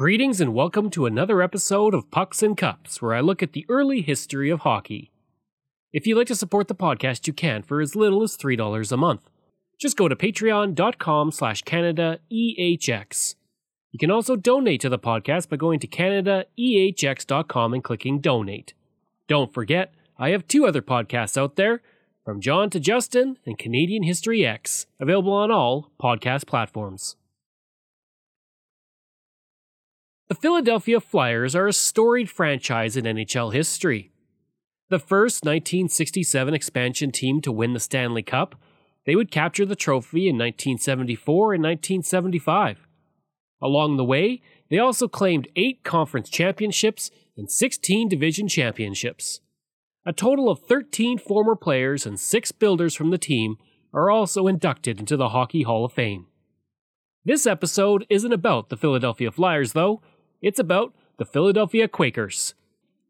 Greetings and welcome to another episode of Pucks and Cups, where I look at the early history of hockey. If you'd like to support the podcast, you can for as little as $3 a month. Just go to patreon.com slash CanadaEHX. You can also donate to the podcast by going to CanadaEHX.com and clicking donate. Don't forget, I have two other podcasts out there, From John to Justin and Canadian History X, available on all podcast platforms. The Philadelphia Flyers are a storied franchise in NHL history. The first 1967 expansion team to win the Stanley Cup, they would capture the trophy in 1974 and 1975. Along the way, they also claimed eight conference championships and 16 division championships. A total of 13 former players and six builders from the team are also inducted into the Hockey Hall of Fame. This episode isn't about the Philadelphia Flyers, though, it's about the Philadelphia Quakers,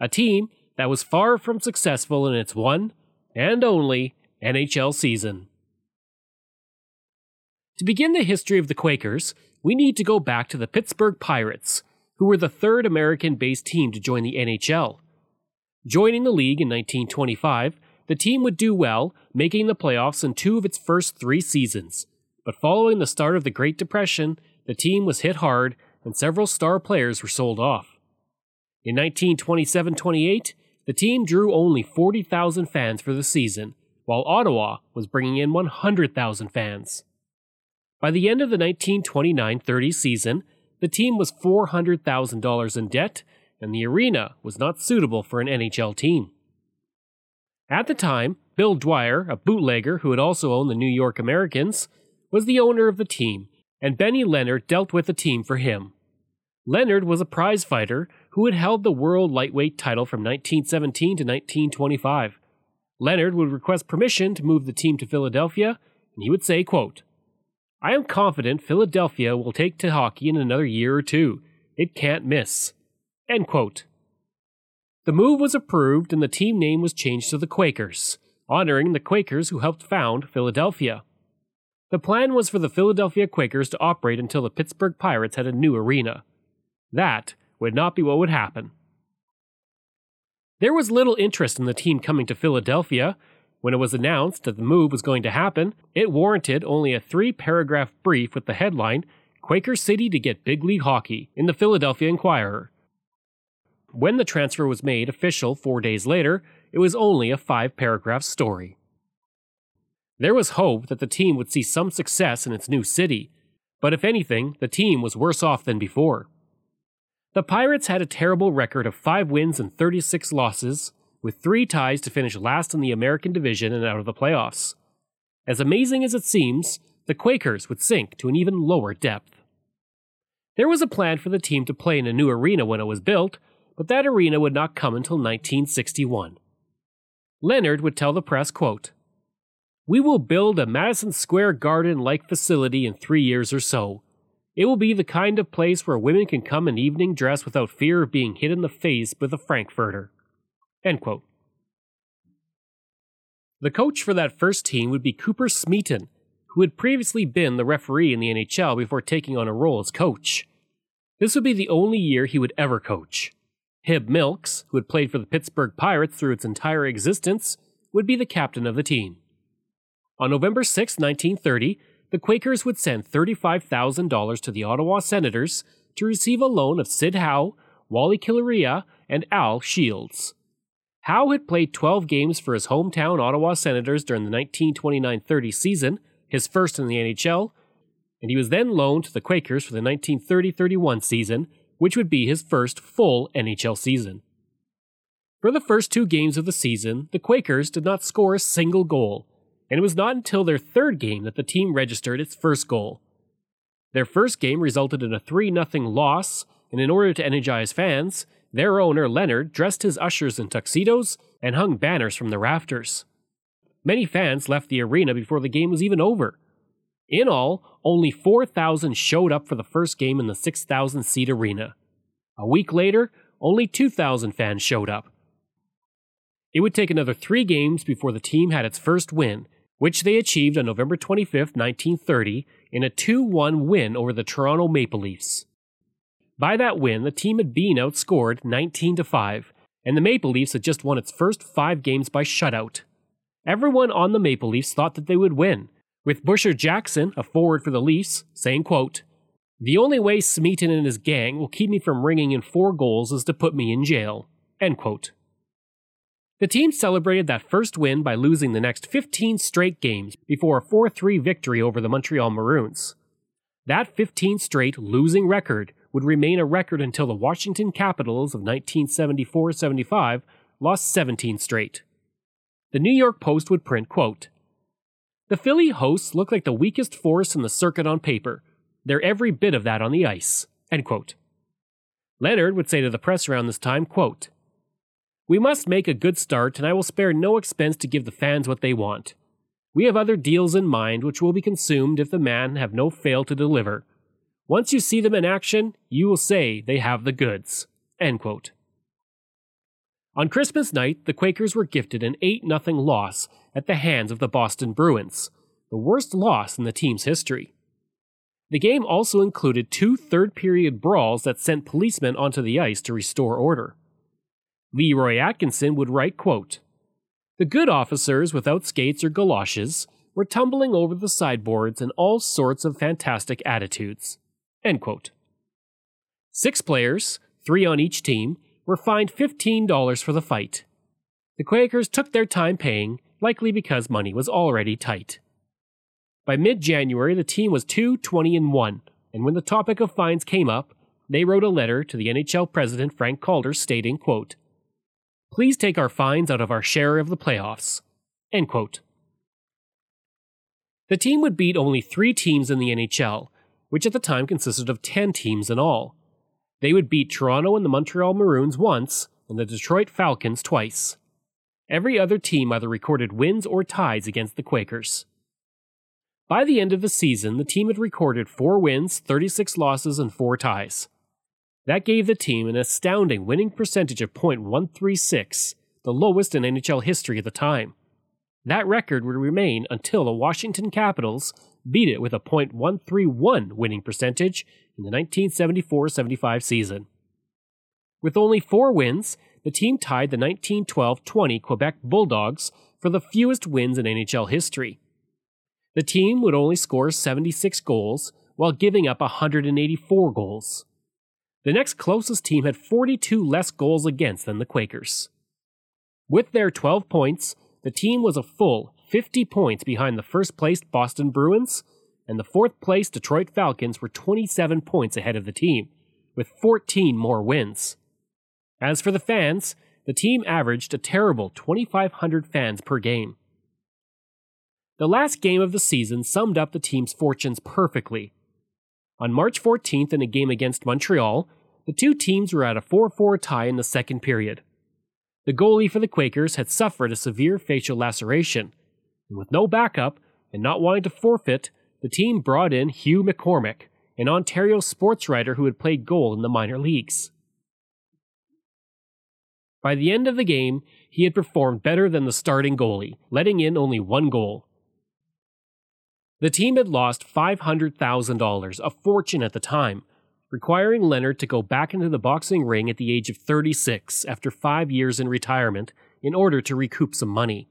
a team that was far from successful in its one and only NHL season. To begin the history of the Quakers, we need to go back to the Pittsburgh Pirates, who were the third American based team to join the NHL. Joining the league in 1925, the team would do well, making the playoffs in two of its first three seasons. But following the start of the Great Depression, the team was hit hard and several star players were sold off. In 1927 28, the team drew only 40,000 fans for the season, while Ottawa was bringing in 100,000 fans. By the end of the 1929 30 season, the team was $400,000 in debt, and the arena was not suitable for an NHL team. At the time, Bill Dwyer, a bootlegger who had also owned the New York Americans, was the owner of the team and Benny Leonard dealt with the team for him. Leonard was a prize fighter who had held the world lightweight title from 1917 to 1925. Leonard would request permission to move the team to Philadelphia, and he would say, quote, I am confident Philadelphia will take to hockey in another year or two. It can't miss. End quote. The move was approved and the team name was changed to the Quakers, honoring the Quakers who helped found Philadelphia. The plan was for the Philadelphia Quakers to operate until the Pittsburgh Pirates had a new arena. That would not be what would happen. There was little interest in the team coming to Philadelphia. When it was announced that the move was going to happen, it warranted only a three paragraph brief with the headline Quaker City to get big league hockey in the Philadelphia Inquirer. When the transfer was made official four days later, it was only a five paragraph story. There was hope that the team would see some success in its new city, but if anything, the team was worse off than before. The Pirates had a terrible record of 5 wins and 36 losses, with three ties to finish last in the American Division and out of the playoffs. As amazing as it seems, the Quakers would sink to an even lower depth. There was a plan for the team to play in a new arena when it was built, but that arena would not come until 1961. Leonard would tell the press, quote, we will build a Madison Square Garden like facility in three years or so. It will be the kind of place where women can come in evening dress without fear of being hit in the face with a Frankfurter. The coach for that first team would be Cooper Smeaton, who had previously been the referee in the NHL before taking on a role as coach. This would be the only year he would ever coach. Hib Milks, who had played for the Pittsburgh Pirates through its entire existence, would be the captain of the team. On November 6, 1930, the Quakers would send $35,000 to the Ottawa Senators to receive a loan of Sid Howe, Wally Kilrea, and Al Shields. Howe had played 12 games for his hometown Ottawa Senators during the 1929 30 season, his first in the NHL, and he was then loaned to the Quakers for the 1930 31 season, which would be his first full NHL season. For the first two games of the season, the Quakers did not score a single goal, and it was not until their third game that the team registered its first goal. Their first game resulted in a 3 0 loss, and in order to energize fans, their owner Leonard dressed his ushers in tuxedos and hung banners from the rafters. Many fans left the arena before the game was even over. In all, only 4,000 showed up for the first game in the 6,000 seat arena. A week later, only 2,000 fans showed up. It would take another three games before the team had its first win, which they achieved on November 25, 1930, in a 2 1 win over the Toronto Maple Leafs. By that win, the team had been outscored 19 5, and the Maple Leafs had just won its first five games by shutout. Everyone on the Maple Leafs thought that they would win, with Busher Jackson, a forward for the Leafs, saying, quote, The only way Smeaton and his gang will keep me from ringing in four goals is to put me in jail. End quote. The team celebrated that first win by losing the next 15 straight games before a 4 3 victory over the Montreal Maroons. That 15 straight losing record would remain a record until the Washington Capitals of 1974 75 lost 17 straight. The New York Post would print, quote, The Philly hosts look like the weakest force in the circuit on paper. They're every bit of that on the ice. End quote. Leonard would say to the press around this time, quote, we must make a good start, and I will spare no expense to give the fans what they want. We have other deals in mind which will be consumed if the man have no fail to deliver. Once you see them in action, you will say they have the goods. On Christmas night, the Quakers were gifted an 8 0 loss at the hands of the Boston Bruins, the worst loss in the team's history. The game also included two third period brawls that sent policemen onto the ice to restore order. Leroy Atkinson would write, quote, The good officers without skates or galoshes were tumbling over the sideboards in all sorts of fantastic attitudes. End quote. Six players, three on each team, were fined $15 for the fight. The Quakers took their time paying, likely because money was already tight. By mid January, the team was 2 20 and 1, and when the topic of fines came up, they wrote a letter to the NHL president Frank Calder stating, quote, Please take our fines out of our share of the playoffs. End quote. The team would beat only three teams in the NHL, which at the time consisted of 10 teams in all. They would beat Toronto and the Montreal Maroons once, and the Detroit Falcons twice. Every other team either recorded wins or ties against the Quakers. By the end of the season, the team had recorded 4 wins, 36 losses, and 4 ties. That gave the team an astounding winning percentage of .136, the lowest in NHL history at the time. That record would remain until the Washington Capitals beat it with a .131 winning percentage in the 1974-75 season. With only 4 wins, the team tied the 1912-20 Quebec Bulldogs for the fewest wins in NHL history. The team would only score 76 goals while giving up 184 goals. The next closest team had 42 less goals against than the Quakers. With their 12 points, the team was a full 50 points behind the first placed Boston Bruins, and the fourth placed Detroit Falcons were 27 points ahead of the team, with 14 more wins. As for the fans, the team averaged a terrible 2,500 fans per game. The last game of the season summed up the team's fortunes perfectly on March 14th, in a game against Montreal, the two teams were at a 4 4 tie in the second period. The goalie for the Quakers had suffered a severe facial laceration, and with no backup and not wanting to forfeit, the team brought in Hugh McCormick, an Ontario sports writer who had played goal in the minor leagues. By the end of the game, he had performed better than the starting goalie, letting in only one goal. The team had lost $500,000, a fortune at the time, requiring Leonard to go back into the boxing ring at the age of 36 after five years in retirement in order to recoup some money.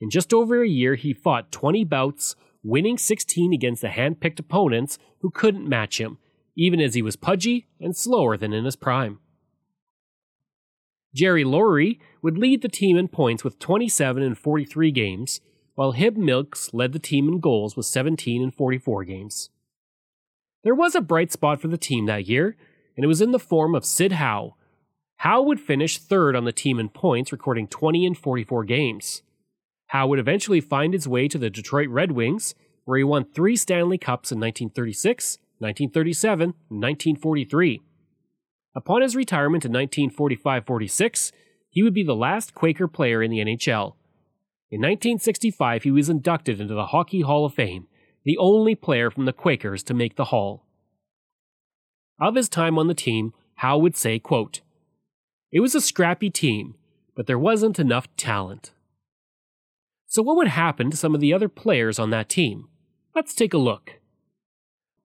In just over a year, he fought 20 bouts, winning 16 against the hand picked opponents who couldn't match him, even as he was pudgy and slower than in his prime. Gerry Lowrey would lead the team in points with 27 in 43 games, while Hib Milks led the team in goals with 17 in 44 games. There was a bright spot for the team that year, and it was in the form of Sid Howe. Howe would finish third on the team in points, recording 20 and 44 games. Howe would eventually find his way to the Detroit Red Wings, where he won three Stanley Cups in 1936, 1937, and 1943. Upon his retirement in 1945 46, he would be the last Quaker player in the NHL. In 1965, he was inducted into the Hockey Hall of Fame, the only player from the Quakers to make the Hall. Of his time on the team, Howe would say, quote, It was a scrappy team, but there wasn't enough talent. So, what would happen to some of the other players on that team? Let's take a look.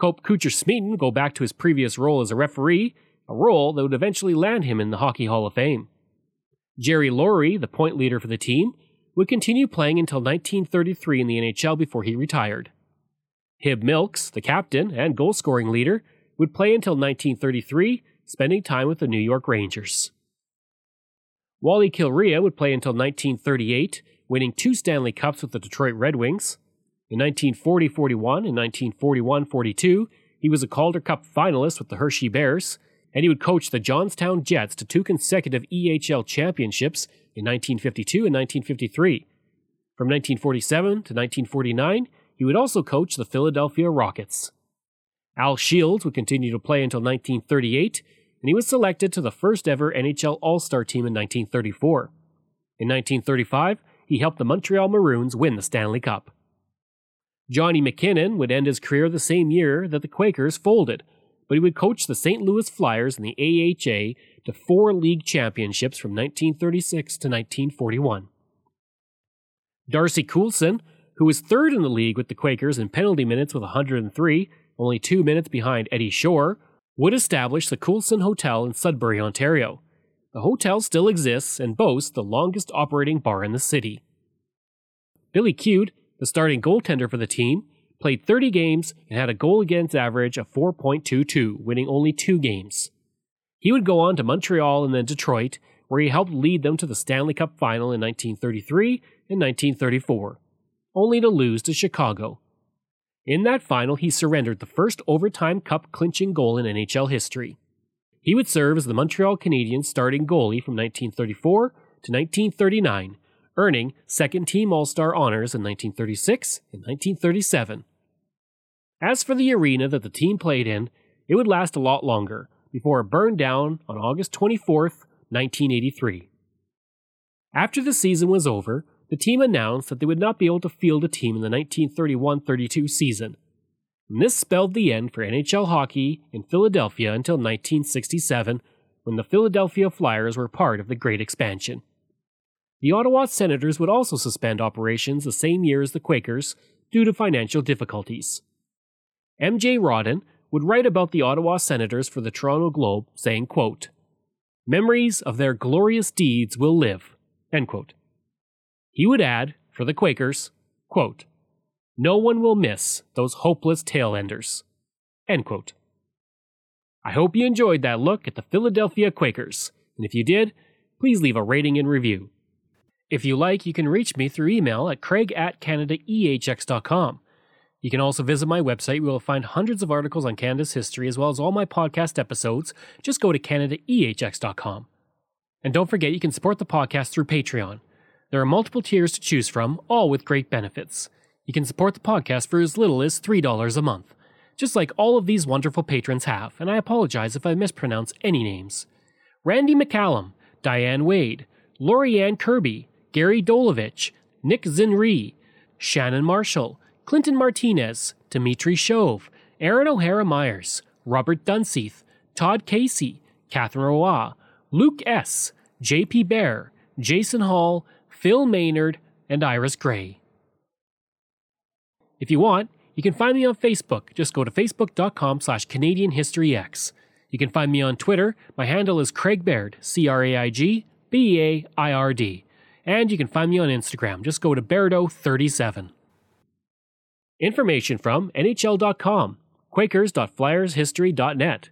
Coach Cooper Smeaton go back to his previous role as a referee, a role that would eventually land him in the Hockey Hall of Fame. Gerry Lowrey, the point leader for the team, would continue playing until 1933 in the NHL before he retired. Hib Milks, the captain and goal scoring leader, would play until 1933, spending time with the New York Rangers. Wally Kilrea would play until 1938, winning two Stanley Cups with the Detroit Red Wings. In 1940 41 and 1941 42, he was a Calder Cup finalist with the Hershey Bears, and he would coach the Johnstown Jets to two consecutive EHL championships in 1952 and 1953. From 1947 to 1949, he would also coach the Philadelphia Rockets. Al Shields would continue to play until 1938, and he was selected to the first ever NHL All Star team in 1934. In 1935, he helped the Montreal Maroons win the Stanley Cup. Johnny McKinnon would end his career the same year that the Quakers folded, but he would coach the St. Louis Flyers in the AHA to four league championships from 1936 to 1941. Darcy Coulson, who was third in the league with the Quakers in penalty minutes with 103, only two minutes behind Eddie Shore, would establish the Coulson Hotel in Sudbury, Ontario. The hotel still exists and boasts the longest operating bar in the city. Billy Cude, the starting goaltender for the team, played 30 games and had a goal against average of 4.22, winning only two games. He would go on to Montreal and then Detroit, where he helped lead them to the Stanley Cup final in 1933 and 1934, only to lose to Chicago. In that final, he surrendered the first overtime cup clinching goal in NHL history. He would serve as the Montreal Canadiens starting goalie from 1934 to 1939, earning second team All Star honors in 1936 and 1937. As for the arena that the team played in, it would last a lot longer before it burned down on August 24, 1983. After the season was over, the team announced that they would not be able to field a team in the 1931 32 season. And this spelled the end for NHL hockey in Philadelphia until 1967, when the Philadelphia Flyers were part of the Great Expansion. The Ottawa Senators would also suspend operations the same year as the Quakers due to financial difficulties. M.J. Rodden would write about the Ottawa Senators for the Toronto Globe, saying, quote, Memories of their glorious deeds will live. End quote. He would add, for the Quakers, quote, No one will miss those hopeless tailenders. End quote. I hope you enjoyed that look at the Philadelphia Quakers, and if you did, please leave a rating and review. If you like, you can reach me through email at craig at canadaehx.com. You can also visit my website where you'll find hundreds of articles on Canada's history as well as all my podcast episodes. Just go to canadaehx.com. And don't forget you can support the podcast through Patreon. There are multiple tiers to choose from, all with great benefits. You can support the podcast for as little as $3 a month, just like all of these wonderful patrons have, and I apologize if I mispronounce any names. Randy McCallum, Diane Wade, Lorianne Kirby, Gary Dolovich, Nick Zinri, Shannon Marshall, Clinton Martinez, Dimitri Shove, Aaron O'Hara Myers, Robert Dunseith, Todd Casey, Catherine Roy, Luke S., J.P. Bear, Jason Hall, Phil Maynard, and Iris Gray. If you want, you can find me on Facebook. Just go to facebook.com slash Canadian History X. You can find me on Twitter. My handle is Craig Baird, C R A I G B A I R D. And you can find me on Instagram. Just go to Bairdo37. Information from NHL.com, Quakers.flyershistory.net,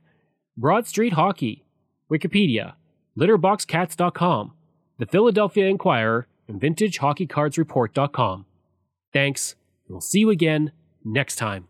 Broad Street Hockey, Wikipedia, LitterboxCats.com, The Philadelphia Inquirer, and VintageHockeyCardsReport.com. Thanks, and we'll see you again next time.